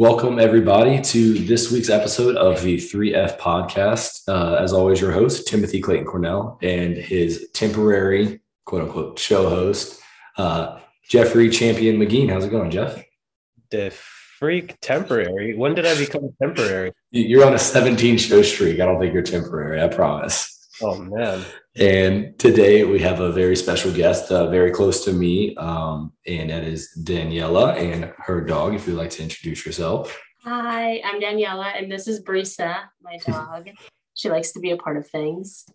Welcome, everybody, to this week's episode of the 3F podcast. Uh, as always, your host, Timothy Clayton Cornell, and his temporary, quote unquote, show host, uh, Jeffrey Champion McGeen. How's it going, Jeff? The freak temporary. When did I become temporary? You're on a 17 show streak. I don't think you're temporary, I promise. Oh, man. And today we have a very special guest, uh, very close to me, um, and that is Daniela and her dog. If you'd like to introduce yourself. Hi, I'm Daniela, and this is Brisa, my dog. she likes to be a part of things.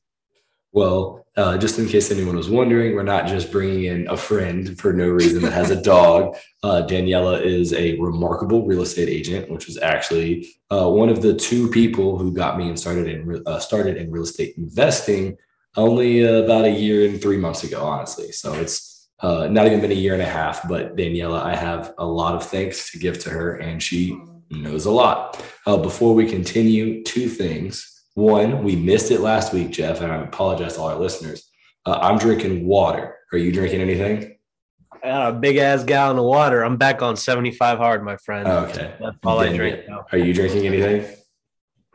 Well, uh, just in case anyone was wondering, we're not just bringing in a friend for no reason that has a dog. Uh, Daniela is a remarkable real estate agent, which was actually uh, one of the two people who got me and started in uh, started in real estate investing only uh, about a year and three months ago, honestly. So it's uh, not even been a year and a half. But Daniela, I have a lot of thanks to give to her, and she knows a lot. before we continue, two things. One, we missed it last week, Jeff, and I apologize to all our listeners. Uh, I'm drinking water. Are you drinking anything? I got a big ass gallon of water. I'm back on 75 hard, my friend. Okay. That's all I drink now. Are you drinking anything?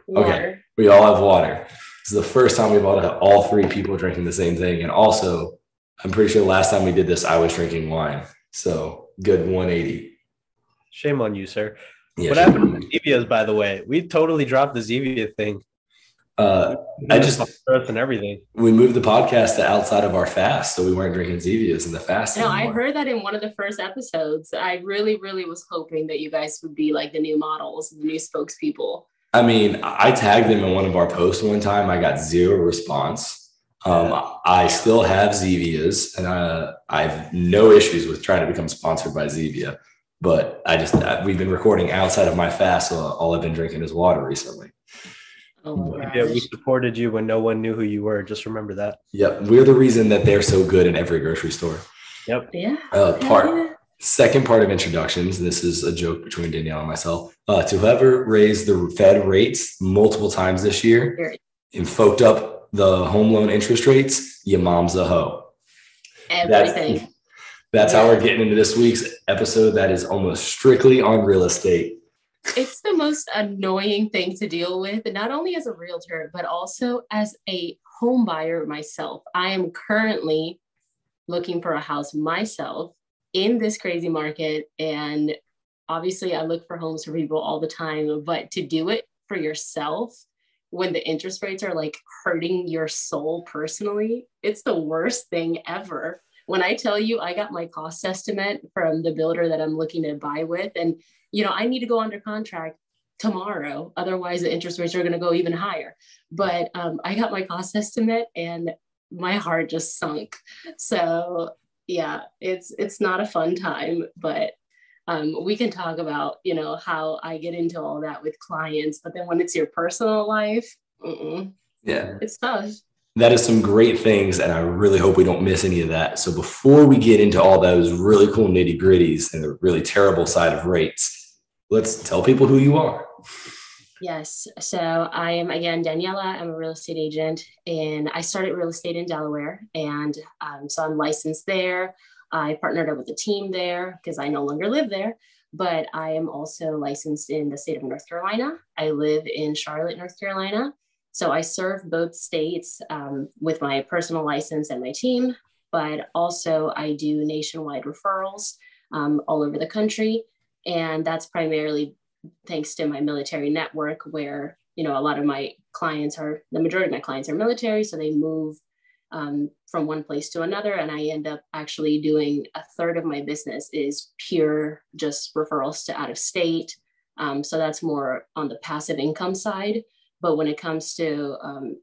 Water. Okay. We all have water. This is the first time we've all had all three people drinking the same thing. And also, I'm pretty sure last time we did this, I was drinking wine. So good 180. Shame on you, sir. Yeah, what happened to Zevias, by the way? We totally dropped the Zevia thing. Uh, I just and everything. We moved the podcast to outside of our fast, so we weren't drinking Zevias in the fast. No, anymore. I heard that in one of the first episodes. I really, really was hoping that you guys would be like the new models, the new spokespeople. I mean, I tagged them in one of our posts one time. I got zero response. Um, I still have Zevias, and uh, I have no issues with trying to become sponsored by Zevia. But I just we've been recording outside of my fast, so all I've been drinking is water recently. Oh yeah, we supported you when no one knew who you were. Just remember that. Yep, we're the reason that they're so good in every grocery store. Yep. Yeah. Uh, part second part of introductions. This is a joke between Danielle and myself. Uh, to whoever raised the Fed rates multiple times this year and folked up the home loan interest rates, your mom's a hoe. Everything. That's, that's how we're getting into this week's episode. That is almost strictly on real estate it's the most annoying thing to deal with, not only as a realtor, but also as a home buyer myself. I am currently looking for a house myself in this crazy market. And obviously, I look for homes for people all the time, but to do it for yourself when the interest rates are like hurting your soul personally, it's the worst thing ever. When I tell you I got my cost estimate from the builder that I'm looking to buy with, and you know, I need to go under contract tomorrow. Otherwise, the interest rates are going to go even higher. But um, I got my cost estimate and my heart just sunk. So yeah, it's it's not a fun time, but um, we can talk about you know how I get into all that with clients. But then when it's your personal life, yeah, it's tough. That is some great things, and I really hope we don't miss any of that. So before we get into all those really cool nitty gritties and the really terrible side of rates, let's tell people who you are. Yes. So I am again Daniela. I'm a real estate agent, and I started real estate in Delaware, and um, so I'm licensed there. I partnered up with a team there because I no longer live there, but I am also licensed in the state of North Carolina. I live in Charlotte, North Carolina. So I serve both states um, with my personal license and my team, but also I do nationwide referrals um, all over the country. And that's primarily thanks to my military network, where you know a lot of my clients are the majority of my clients are military, so they move um, from one place to another, and I end up actually doing a third of my business is pure just referrals to out of state. Um, so that's more on the passive income side. But when it comes to um,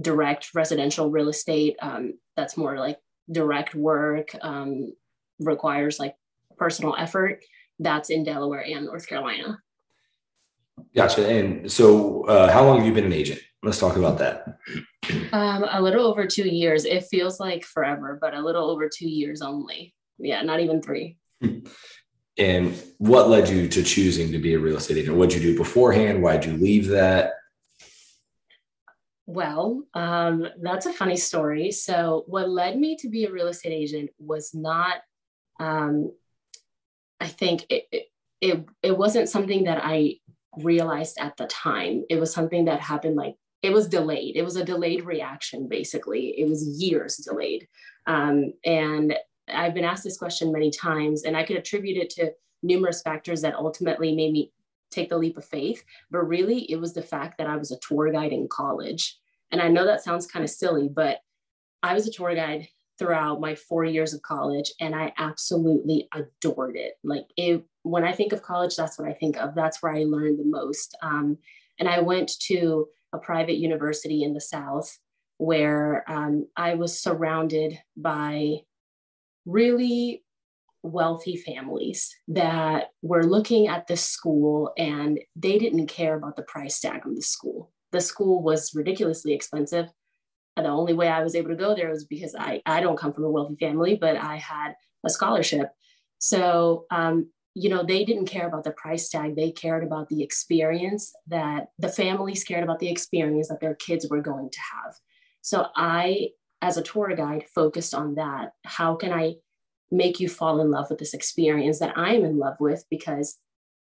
direct residential real estate, um, that's more like direct work, um, requires like personal effort that's in Delaware and North Carolina. Gotcha. And so, uh, how long have you been an agent? Let's talk about that. Um, a little over two years. It feels like forever, but a little over two years only. Yeah, not even three. And what led you to choosing to be a real estate agent? What'd you do beforehand? Why'd you leave that? Well, um, that's a funny story. So, what led me to be a real estate agent was not um, I think it, it, it it wasn't something that I realized at the time. It was something that happened like it was delayed. It was a delayed reaction, basically. It was years delayed. Um, and I've been asked this question many times, and I could attribute it to numerous factors that ultimately made me take the leap of faith. But really, it was the fact that I was a tour guide in college. And I know that sounds kind of silly, but I was a tour guide throughout my four years of college and I absolutely adored it. Like it, when I think of college, that's what I think of. That's where I learned the most. Um, and I went to a private university in the South where um, I was surrounded by really wealthy families that were looking at the school and they didn't care about the price tag of the school. The school was ridiculously expensive. And the only way I was able to go there was because I, I don't come from a wealthy family, but I had a scholarship. So um, you know, they didn't care about the price tag. They cared about the experience that the families cared about the experience that their kids were going to have. So I, as a tour guide, focused on that. How can I make you fall in love with this experience that I'm in love with? Because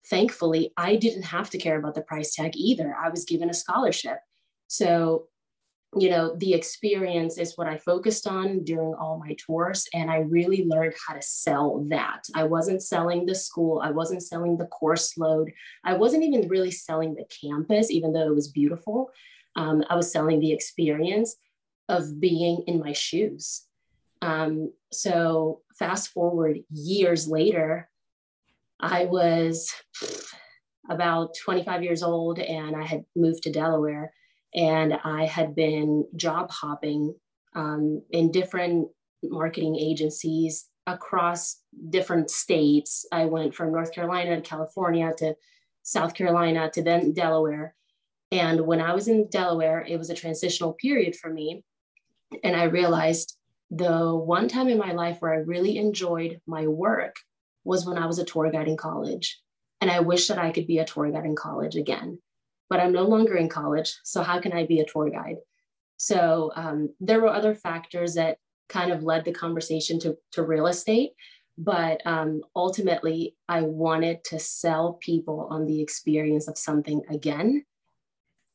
thankfully, I didn't have to care about the price tag either. I was given a scholarship. So you know, the experience is what I focused on during all my tours. And I really learned how to sell that. I wasn't selling the school, I wasn't selling the course load, I wasn't even really selling the campus, even though it was beautiful. Um, I was selling the experience of being in my shoes. Um, so, fast forward years later, I was about 25 years old and I had moved to Delaware and I had been job hopping um, in different marketing agencies across different states. I went from North Carolina to California to South Carolina to then Delaware. And when I was in Delaware, it was a transitional period for me. And I realized the one time in my life where I really enjoyed my work was when I was a tour guide in college. And I wish that I could be a tour guide in college again but I'm no longer in college. So how can I be a tour guide? So um, there were other factors that kind of led the conversation to, to real estate. But um, ultimately, I wanted to sell people on the experience of something again.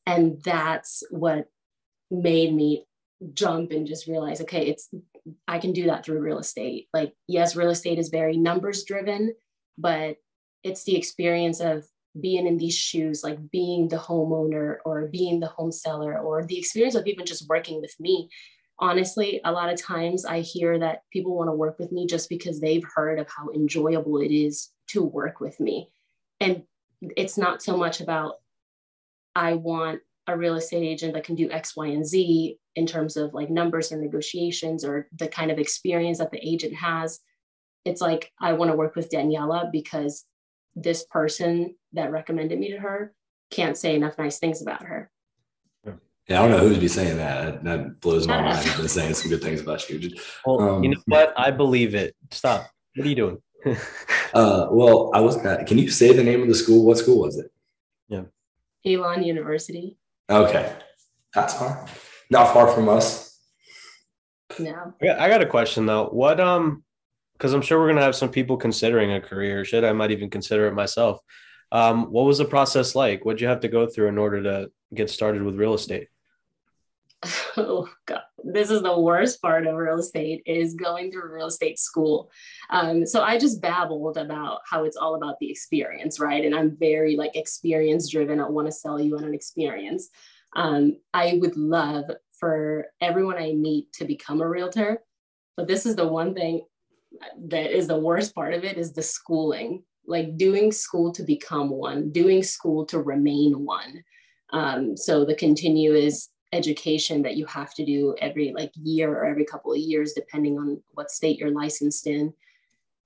And that's what made me jump and just realize okay, it's, I can do that through real estate. Like, yes, real estate is very numbers driven, but it's the experience of being in these shoes, like being the homeowner or being the home seller or the experience of even just working with me. Honestly, a lot of times I hear that people want to work with me just because they've heard of how enjoyable it is to work with me. And it's not so much about, I want a real estate agent that can do X, Y, and Z in terms of like numbers or negotiations or the kind of experience that the agent has. It's like, I want to work with Daniela because this person that recommended me to her can't say enough nice things about her. Yeah, I don't know who'd be saying that. That blows my mind. I've been saying some good things about you. Well, um, you know what? I believe it. Stop. What are you doing? uh, well, I was. Uh, can you say the name of the school? What school was it? Yeah. Elon University. Okay, that's fine. Not far from us. Yeah. I got a question though. What um because I'm sure we're gonna have some people considering a career. Shit, I might even consider it myself. Um, what was the process like? What'd you have to go through in order to get started with real estate? Oh God, this is the worst part of real estate is going through real estate school. Um, so I just babbled about how it's all about the experience, right? And I'm very like experience driven. I want to sell you on an experience. Um, I would love for everyone I meet to become a realtor, but this is the one thing that is the worst part of it is the schooling like doing school to become one doing school to remain one. Um, so the continuous education that you have to do every like year or every couple of years depending on what state you're licensed in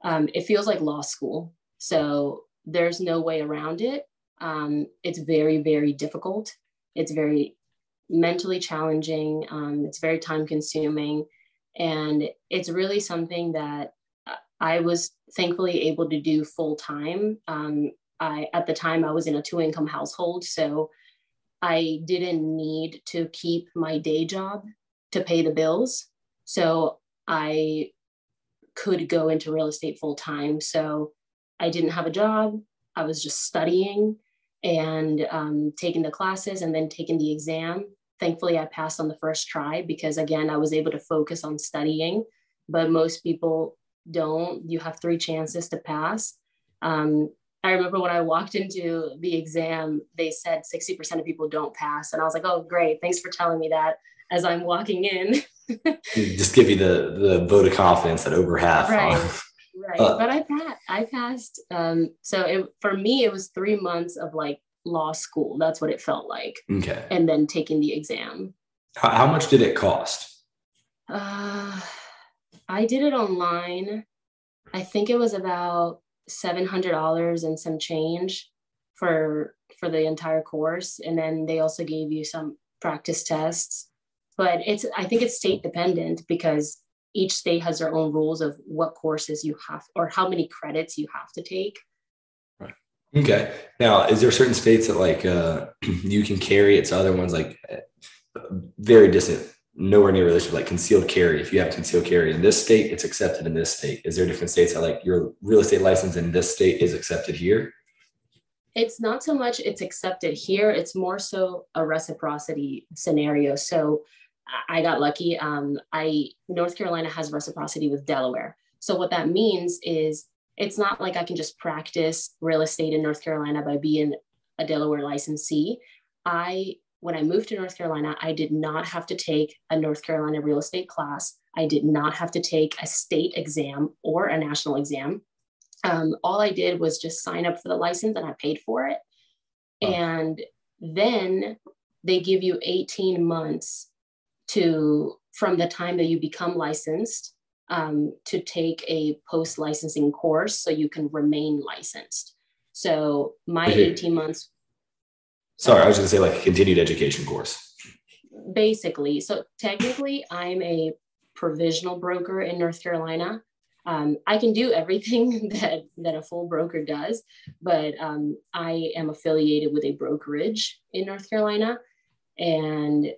um, it feels like law school. So there's no way around it. Um, it's very very difficult it's very mentally challenging um, it's very time consuming and it's really something that I was thankfully able to do full time. Um, I at the time I was in a two income household, so I didn't need to keep my day job to pay the bills. So I could go into real estate full time. So I didn't have a job. I was just studying and um, taking the classes and then taking the exam. Thankfully, I passed on the first try because, again, I was able to focus on studying. But most people don't. You have three chances to pass. Um, I remember when I walked into the exam, they said 60% of people don't pass. And I was like, oh, great. Thanks for telling me that as I'm walking in. Just give you the, the vote of confidence that over half. Right. right. Uh, but I passed. I passed. Um, so it, for me, it was three months of like law school. That's what it felt like. Okay. And then taking the exam. How, how much did it cost? Uh, I did it online. I think it was about seven hundred dollars and some change for for the entire course, and then they also gave you some practice tests. But it's I think it's state dependent because each state has their own rules of what courses you have or how many credits you have to take. Right. Okay. Now, is there certain states that like uh, you can carry it to other ones like very distant nowhere near relationship like concealed carry if you have concealed carry in this state it's accepted in this state is there different states that like your real estate license in this state is accepted here it's not so much it's accepted here it's more so a reciprocity scenario so i got lucky um, i north carolina has reciprocity with delaware so what that means is it's not like i can just practice real estate in north carolina by being a delaware licensee i when I moved to North Carolina, I did not have to take a North Carolina real estate class. I did not have to take a state exam or a national exam. Um, all I did was just sign up for the license and I paid for it. Oh. And then they give you 18 months to from the time that you become licensed um, to take a post licensing course so you can remain licensed. So my 18 months Sorry, I was going to say like a continued education course. Basically. So technically, I'm a provisional broker in North Carolina. Um, I can do everything that, that a full broker does, but um, I am affiliated with a brokerage in North Carolina. And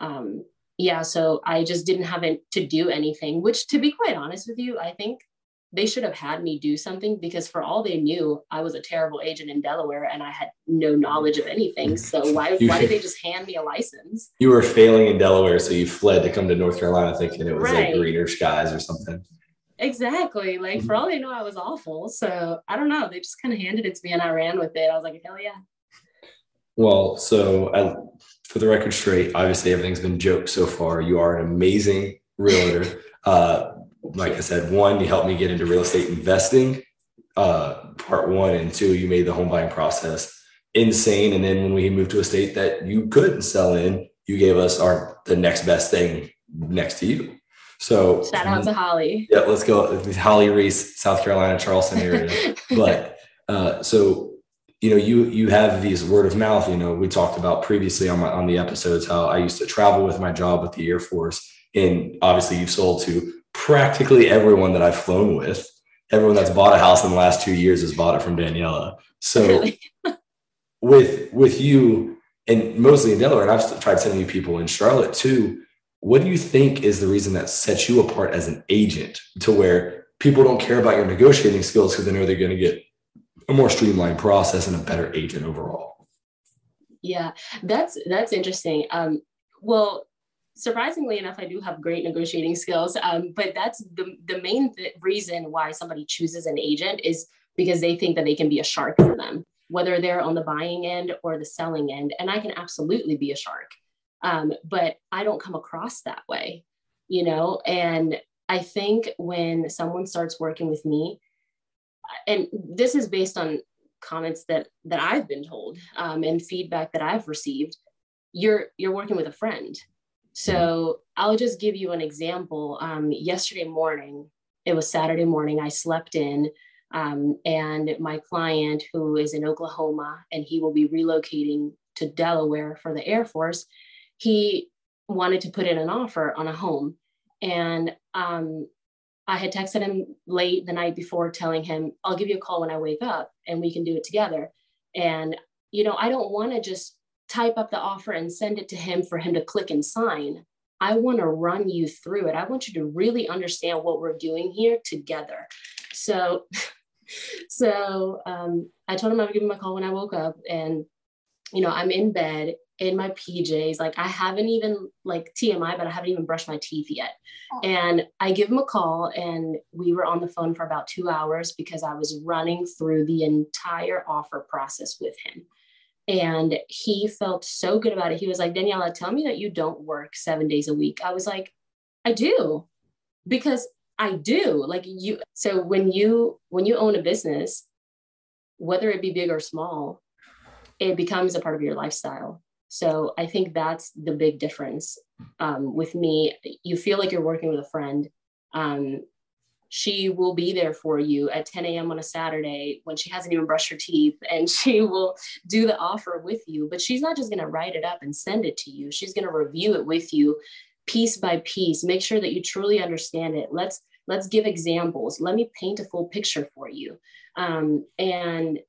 um, yeah, so I just didn't have it to do anything, which to be quite honest with you, I think they should have had me do something because for all they knew i was a terrible agent in delaware and i had no knowledge of anything. So why, you, why did they just hand me a license? You were failing in delaware so you fled to come to north carolina thinking it was right. like greener skies or something. Exactly. Like mm-hmm. for all they know i was awful. So i don't know. They just kind of handed it to me and i ran with it. I was like hell yeah. Well so I, for the record straight obviously everything's been jokes so far you are an amazing realtor uh, like I said, one, you helped me get into real estate investing. Uh, part one and two, you made the home buying process insane. And then when we moved to a state that you couldn't sell in, you gave us our the next best thing next to you. So shout out to Holly. Yeah, let's go. Holly Reese, South Carolina, Charleston area. but uh, so you know, you you have these word of mouth. You know, we talked about previously on my on the episodes how I used to travel with my job with the Air Force, and obviously you've sold to practically everyone that I've flown with, everyone that's bought a house in the last two years has bought it from Daniela. So with with you and mostly in Delaware, and I've tried sending you people in Charlotte too. What do you think is the reason that sets you apart as an agent to where people don't care about your negotiating skills because they know they're going to get a more streamlined process and a better agent overall? Yeah, that's that's interesting. Um, well, surprisingly enough, I do have great negotiating skills. Um, but that's the, the main th- reason why somebody chooses an agent is because they think that they can be a shark for them, whether they're on the buying end or the selling end. And I can absolutely be a shark. Um, but I don't come across that way, you know? And I think when someone starts working with me, and this is based on comments that that I've been told um, and feedback that I've received, you're you're working with a friend so I'll just give you an example. Um, yesterday morning, it was Saturday morning, I slept in, um, and my client, who is in Oklahoma and he will be relocating to Delaware for the Air Force, he wanted to put in an offer on a home. And um, I had texted him late the night before telling him, I'll give you a call when I wake up and we can do it together. And, you know, I don't want to just type up the offer and send it to him for him to click and sign. I want to run you through it. I want you to really understand what we're doing here together. So so um, I told him I would give him a call when I woke up, and you know, I'm in bed in my PJs. Like I haven't even like TMI, but I haven't even brushed my teeth yet. Oh. And I give him a call and we were on the phone for about two hours because I was running through the entire offer process with him. And he felt so good about it. He was like, Daniela, tell me that you don't work seven days a week. I was like, I do because I do. Like you, so when you when you own a business, whether it be big or small, it becomes a part of your lifestyle. So I think that's the big difference um, with me. You feel like you're working with a friend. Um, she will be there for you at 10 a.m. on a Saturday when she hasn't even brushed her teeth, and she will do the offer with you. But she's not just going to write it up and send it to you. She's going to review it with you piece by piece. Make sure that you truly understand it. Let's let's give examples. Let me paint a full picture for you. Um, and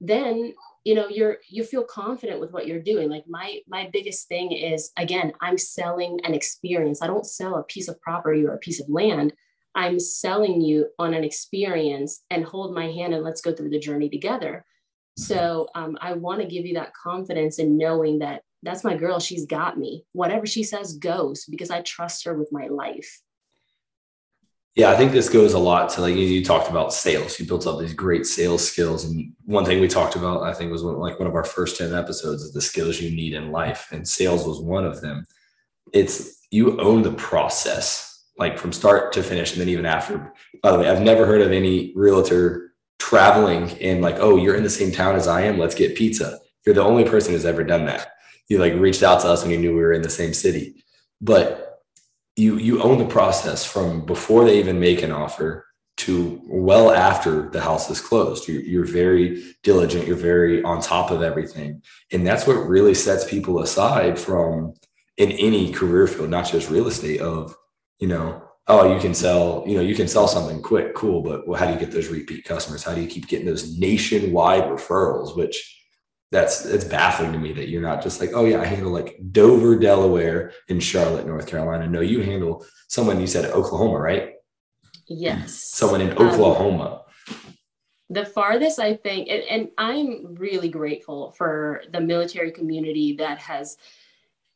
then you know you're you feel confident with what you're doing. Like my my biggest thing is again i'm selling an experience. I don't sell a piece of property or a piece of land. I'm selling you on an experience and hold my hand and let's go through the journey together. So um, i want to give you that confidence in knowing that that's my girl. She's got me. Whatever she says goes because i trust her with my life yeah, I think this goes a lot to like you talked about sales. You built up these great sales skills, and one thing we talked about, I think, was one, like one of our first ten episodes of the skills you need in life, and sales was one of them. It's you own the process, like from start to finish, and then even after. By the way, I've never heard of any realtor traveling and like, oh, you're in the same town as I am. Let's get pizza. You're the only person who's ever done that. You like reached out to us when you knew we were in the same city, but you you own the process from before they even make an offer to well after the house is closed. You're, you're, very diligent. You're very on top of everything, and that's what really sets people aside from in any career field, not just real estate. Of you know, oh, you can sell, you know, you can sell something quick, cool, but well, how do you get those repeat customers? How do you keep getting those nationwide referrals? Which that's it's baffling to me that you're not just like, oh yeah, I handle like Dover, Delaware, and Charlotte, North Carolina. No, you handle someone you said Oklahoma, right? Yes. Someone in Oklahoma. Um, the farthest I think, and, and I'm really grateful for the military community that has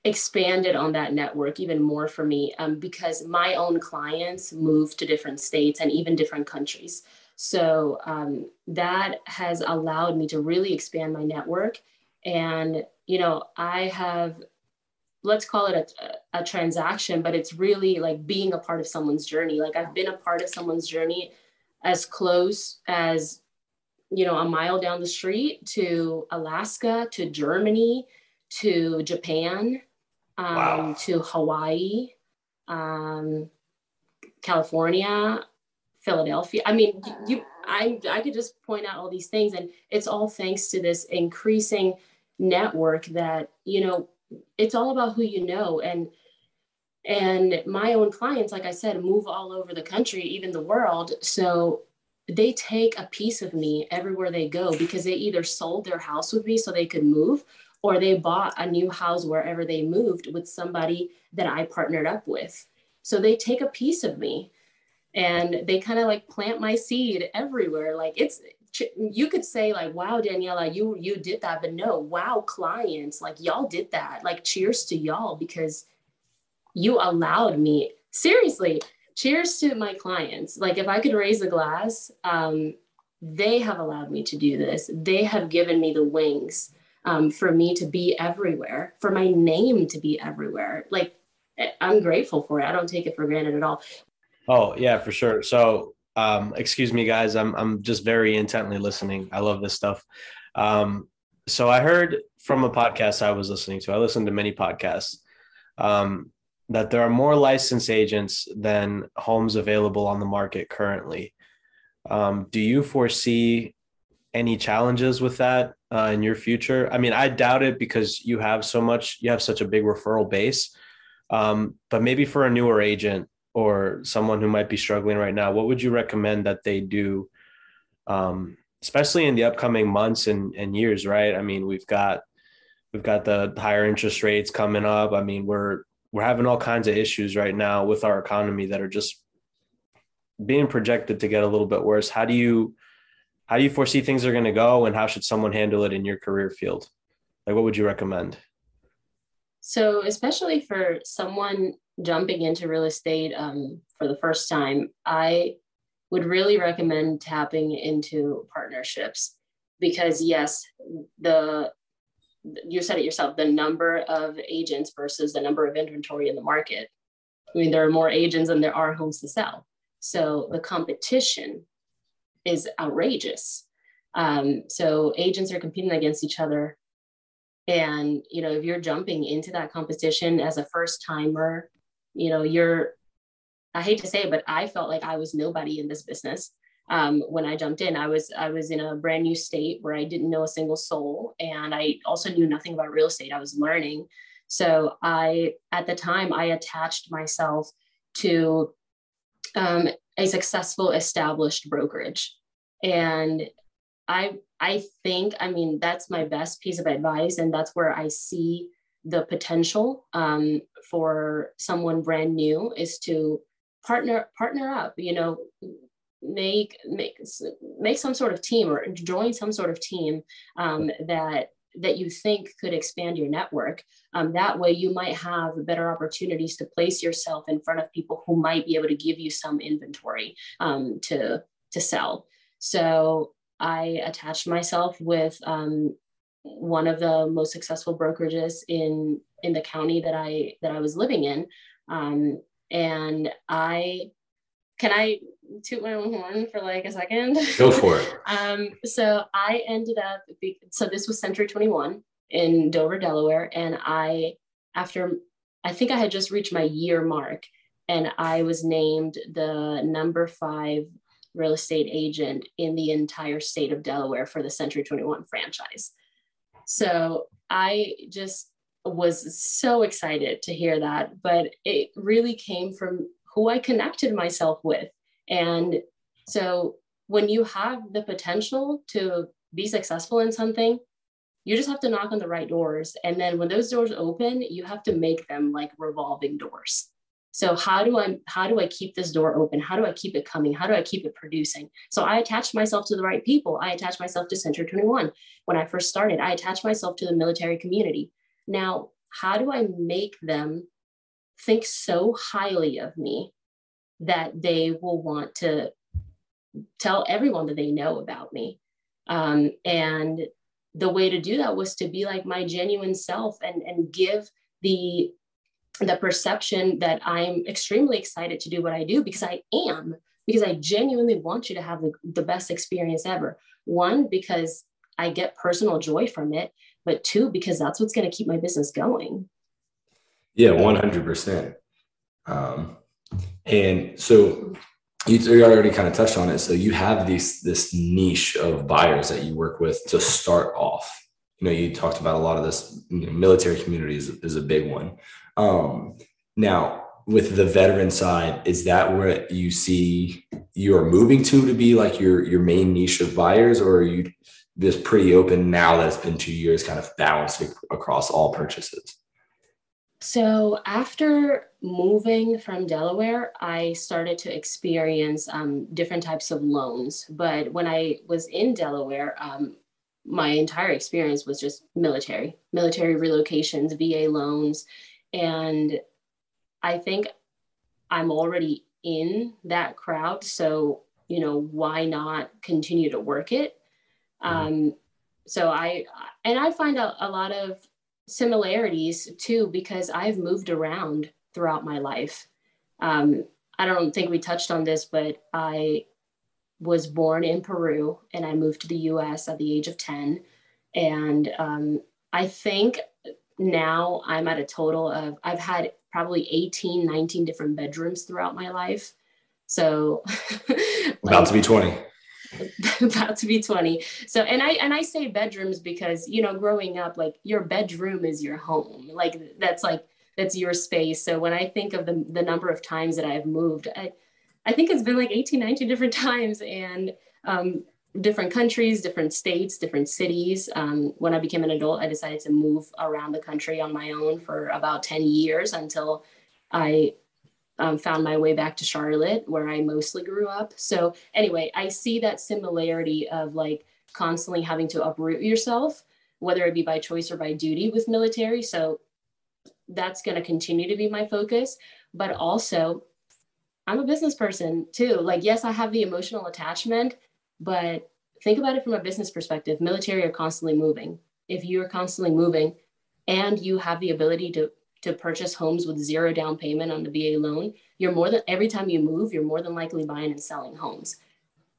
expanded on that network even more for me um, because my own clients move to different states and even different countries. So um, that has allowed me to really expand my network. And, you know, I have, let's call it a, a transaction, but it's really like being a part of someone's journey. Like I've been a part of someone's journey as close as, you know, a mile down the street to Alaska, to Germany, to Japan, um, wow. to Hawaii, um, California, Philadelphia. I mean, you, I, I could just point out all these things, and it's all thanks to this increasing network that you know. It's all about who you know, and and my own clients, like I said, move all over the country, even the world. So they take a piece of me everywhere they go because they either sold their house with me so they could move, or they bought a new house wherever they moved with somebody that I partnered up with. So they take a piece of me and they kind of like plant my seed everywhere. Like it's you could say like wow daniela you you did that but no wow clients like y'all did that. Like cheers to y'all because you allowed me seriously cheers to my clients. Like if i could raise a glass um, they have allowed me to do this. They have given me the wings um, for me to be everywhere for my name to be everywhere. Like i'm grateful for it. I don't take it for granted at all Oh yeah, for sure. So, um, excuse me, guys. I'm I'm just very intently listening. I love this stuff. Um, so I heard from a podcast I was listening to. I listened to many podcasts. Um, that there are more licensed agents than homes available on the market currently. Um, do you foresee any challenges with that uh, in your future? I mean, I doubt it because you have so much, you have such a big referral base. Um, but maybe for a newer agent, or someone who might be struggling right now, what would you recommend that they do, um, especially in the upcoming months and, and years? Right. I mean, we've got we've got the higher interest rates coming up. I mean, we're we're having all kinds of issues right now with our economy that are just being projected to get a little bit worse. How do you how do you foresee things are going to go and how should someone handle it in your career field? Like, what would you recommend? So, especially for someone jumping into real estate um, for the first time, I would really recommend tapping into partnerships because, yes, the you said it yourself the number of agents versus the number of inventory in the market. I mean, there are more agents than there are homes to sell. So the competition is outrageous. Um, so agents are competing against each other. And, you know, if you're jumping into that competition as a first timer, you know, you're, I hate to say it, but I felt like I was nobody in this business. Um, when I jumped in, I was I was in a brand new state where I didn't know a single soul, and I also knew nothing about real estate. I was learning, so I at the time I attached myself to um, a successful established brokerage, and I I think I mean that's my best piece of advice, and that's where I see the potential um, for someone brand new is to partner partner up you know make make make some sort of team or join some sort of team um, that that you think could expand your network. Um, that way, you might have better opportunities to place yourself in front of people who might be able to give you some inventory um, to to sell. So I attached myself with um, one of the most successful brokerages in in the county that I that I was living in, um, and I can I toot my own horn for like a second? Go for it. um, so I ended up, so this was Century 21 in Dover, Delaware. And I, after, I think I had just reached my year mark and I was named the number five real estate agent in the entire state of Delaware for the Century 21 franchise. So I just was so excited to hear that, but it really came from who I connected myself with. And so when you have the potential to be successful in something, you just have to knock on the right doors. And then when those doors open, you have to make them like revolving doors. So how do I how do I keep this door open? How do I keep it coming? How do I keep it producing? So I attached myself to the right people. I attached myself to Century 21 when I first started. I attached myself to the military community. Now, how do I make them think so highly of me that they will want to tell everyone that they know about me. Um, and the way to do that was to be like my genuine self and, and give the the perception that I'm extremely excited to do what I do because I am, because I genuinely want you to have the, the best experience ever. One, because I get personal joy from it, but two, because that's what's going to keep my business going. Yeah, 100%. Um, and so you already kind of touched on it. So you have these this niche of buyers that you work with to start off. You know, you talked about a lot of this. You know, military community is, is a big one. Um, now, with the veteran side, is that where you see you are moving to to be like your your main niche of buyers, or are you just pretty open now that it's been two years, kind of balanced across all purchases? So after moving from Delaware, I started to experience um, different types of loans. But when I was in Delaware, um, my entire experience was just military, military relocations, VA loans. And I think I'm already in that crowd. So, you know, why not continue to work it? Mm-hmm. Um, so I, and I find a, a lot of similarities too because I've moved around throughout my life. Um, I don't think we touched on this, but I was born in Peru and I moved to the US at the age of 10. And um, I think now I'm at a total of, I've had probably 18, 19 different bedrooms throughout my life. So, like, about to be 20. about to be 20 so and i and i say bedrooms because you know growing up like your bedroom is your home like that's like that's your space so when i think of the, the number of times that i've moved i i think it's been like 18 19 different times and um, different countries different states different cities um, when i became an adult i decided to move around the country on my own for about 10 years until i um, found my way back to Charlotte, where I mostly grew up. So, anyway, I see that similarity of like constantly having to uproot yourself, whether it be by choice or by duty with military. So, that's going to continue to be my focus. But also, I'm a business person too. Like, yes, I have the emotional attachment, but think about it from a business perspective. Military are constantly moving. If you are constantly moving and you have the ability to to purchase homes with zero down payment on the VA loan, you're more than every time you move, you're more than likely buying and selling homes.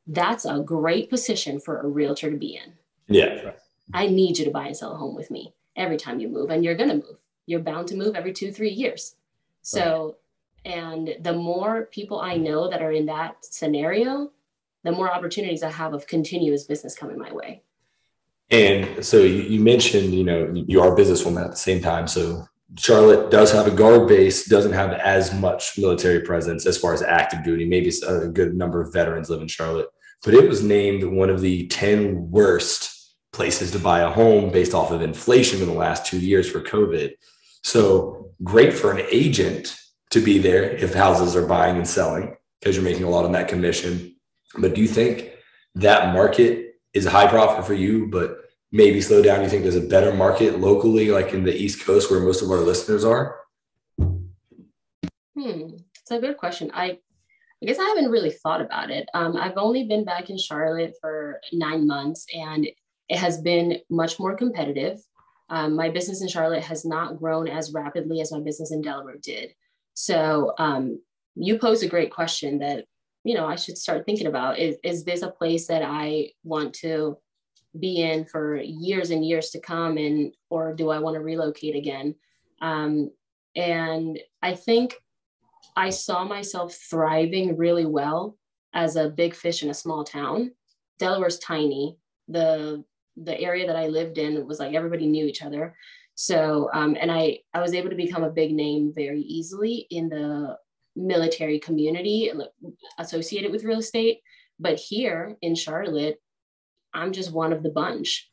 That's a great position for a realtor to be in. Yeah. I need you to buy and sell a home with me every time you move, and you're going to move. You're bound to move every two, three years. So, right. and the more people I know that are in that scenario, the more opportunities I have of continuous business coming my way. And so you mentioned, you know, you are a businesswoman at the same time. So Charlotte does have a guard base, doesn't have as much military presence as far as active duty. Maybe a good number of veterans live in Charlotte, but it was named one of the 10 worst places to buy a home based off of inflation in the last two years for COVID. So great for an agent to be there if houses are buying and selling because you're making a lot on that commission. But do you think that market is a high profit for you, but maybe slow down? You think there's a better market locally, like in the East Coast where most of our listeners are? Hmm, it's a good question. I I guess I haven't really thought about it. Um, I've only been back in Charlotte for nine months, and it has been much more competitive. Um, my business in Charlotte has not grown as rapidly as my business in Delaware did. So um, you pose a great question that you know I should start thinking about. Is is this a place that I want to be in for years and years to come and or do i want to relocate again? Um, and i think i saw myself thriving really well as a big fish in a small town. Delaware's tiny. The the area that i lived in was like everybody knew each other. So um, and i i was able to become a big name very easily in the military community associated with real estate but here in charlotte I'm just one of the bunch.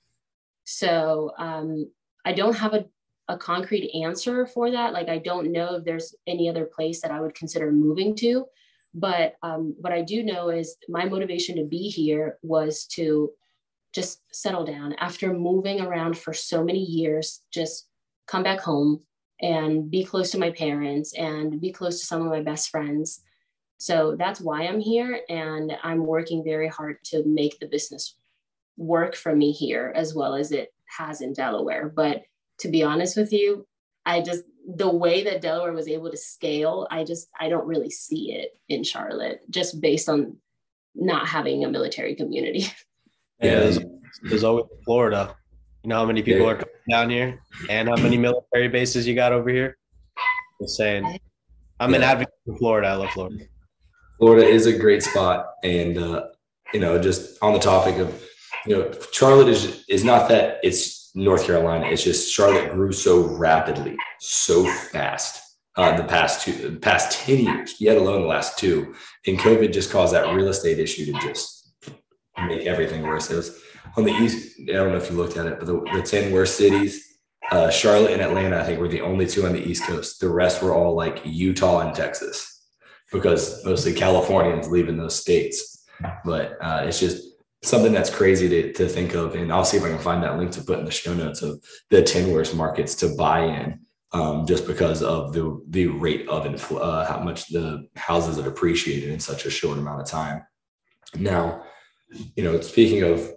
So um, I don't have a, a concrete answer for that. Like I don't know if there's any other place that I would consider moving to. But um, what I do know is my motivation to be here was to just settle down after moving around for so many years, just come back home and be close to my parents and be close to some of my best friends. So that's why I'm here. And I'm working very hard to make the business work for me here as well as it has in Delaware. But to be honest with you, I just the way that Delaware was able to scale, I just I don't really see it in Charlotte just based on not having a military community. Yeah, there's, there's always Florida. You know how many people yeah. are coming down here and how many military bases you got over here? Just saying. I'm yeah. an advocate for Florida. I love Florida. Florida is a great spot. And, uh, you know, just on the topic of you know, Charlotte is is not that it's North Carolina. It's just Charlotte grew so rapidly, so fast. Uh, the past two, the past ten years, yet alone the last two, and COVID just caused that real estate issue to just make everything worse. It was on the east. I don't know if you looked at it, but the, the ten worst cities, uh, Charlotte and Atlanta, I think were the only two on the East Coast. The rest were all like Utah and Texas, because mostly Californians leaving those states. But uh, it's just something that's crazy to, to think of. And I'll see if I can find that link to put in the show notes of the 10 worst markets to buy in. Um, just because of the the rate of infl- uh, how much the houses have appreciated in such a short amount of time. Now, you know, speaking of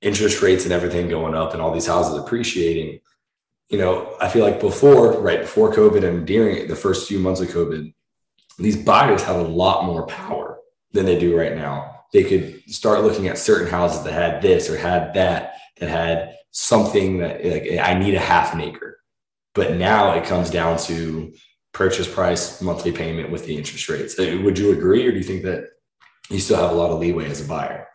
interest rates and everything going up and all these houses appreciating, you know, I feel like before, right before COVID and during the first few months of COVID, these buyers had a lot more power than they do right now they could start looking at certain houses that had this or had that that had something that like I need a half an acre. But now it comes down to purchase price, monthly payment with the interest rates. Uh, would you agree, or do you think that you still have a lot of leeway as a buyer?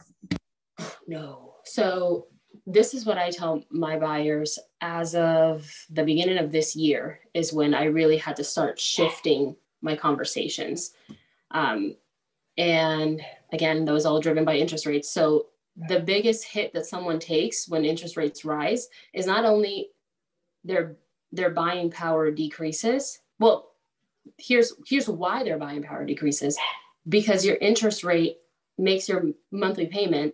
No. So this is what I tell my buyers as of the beginning of this year is when I really had to start shifting my conversations. Um, and again, was all driven by interest rates. So the biggest hit that someone takes when interest rates rise is not only their their buying power decreases. Well, here's here's why their buying power decreases because your interest rate makes your monthly payment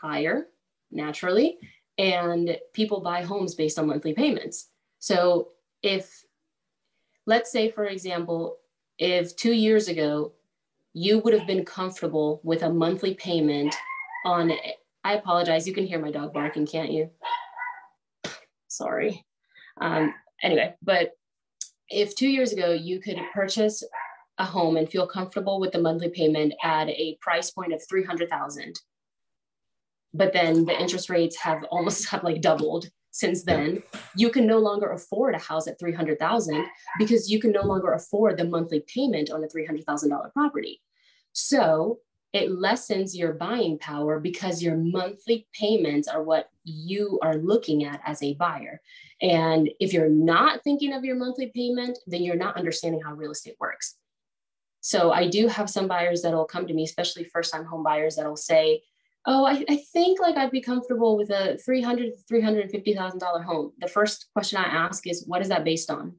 higher naturally and people buy homes based on monthly payments. So if let's say for example if 2 years ago you would have been comfortable with a monthly payment on i apologize you can hear my dog barking can't you? Sorry. Um, anyway but if two years ago you could purchase a home and feel comfortable with the monthly payment at a price point of 300,000 but then the interest rates have almost have like doubled since then you can no longer afford a house at 300,000 because you can no longer afford the monthly payment on a $300,000 property so it lessens your buying power because your monthly payments are what you are looking at as a buyer. And if you're not thinking of your monthly payment, then you're not understanding how real estate works. So I do have some buyers that'll come to me, especially first time home buyers that'll say, oh, I, I think like I'd be comfortable with a $300,000 $350,000 home. The first question I ask is, what is that based on?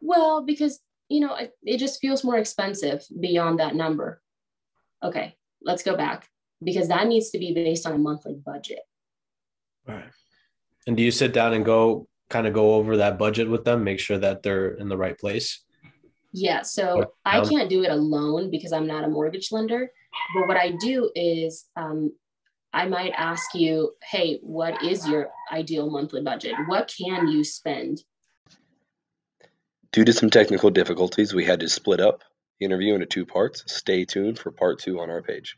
Well, because, you know, it, it just feels more expensive beyond that number okay, let's go back because that needs to be based on a monthly budget. Right. And do you sit down and go kind of go over that budget with them, make sure that they're in the right place? Yeah. So I can't do it alone because I'm not a mortgage lender. But what I do is um, I might ask you, hey, what is your ideal monthly budget? What can you spend? Due to some technical difficulties, we had to split up the interview into two parts. Stay tuned for part two on our page.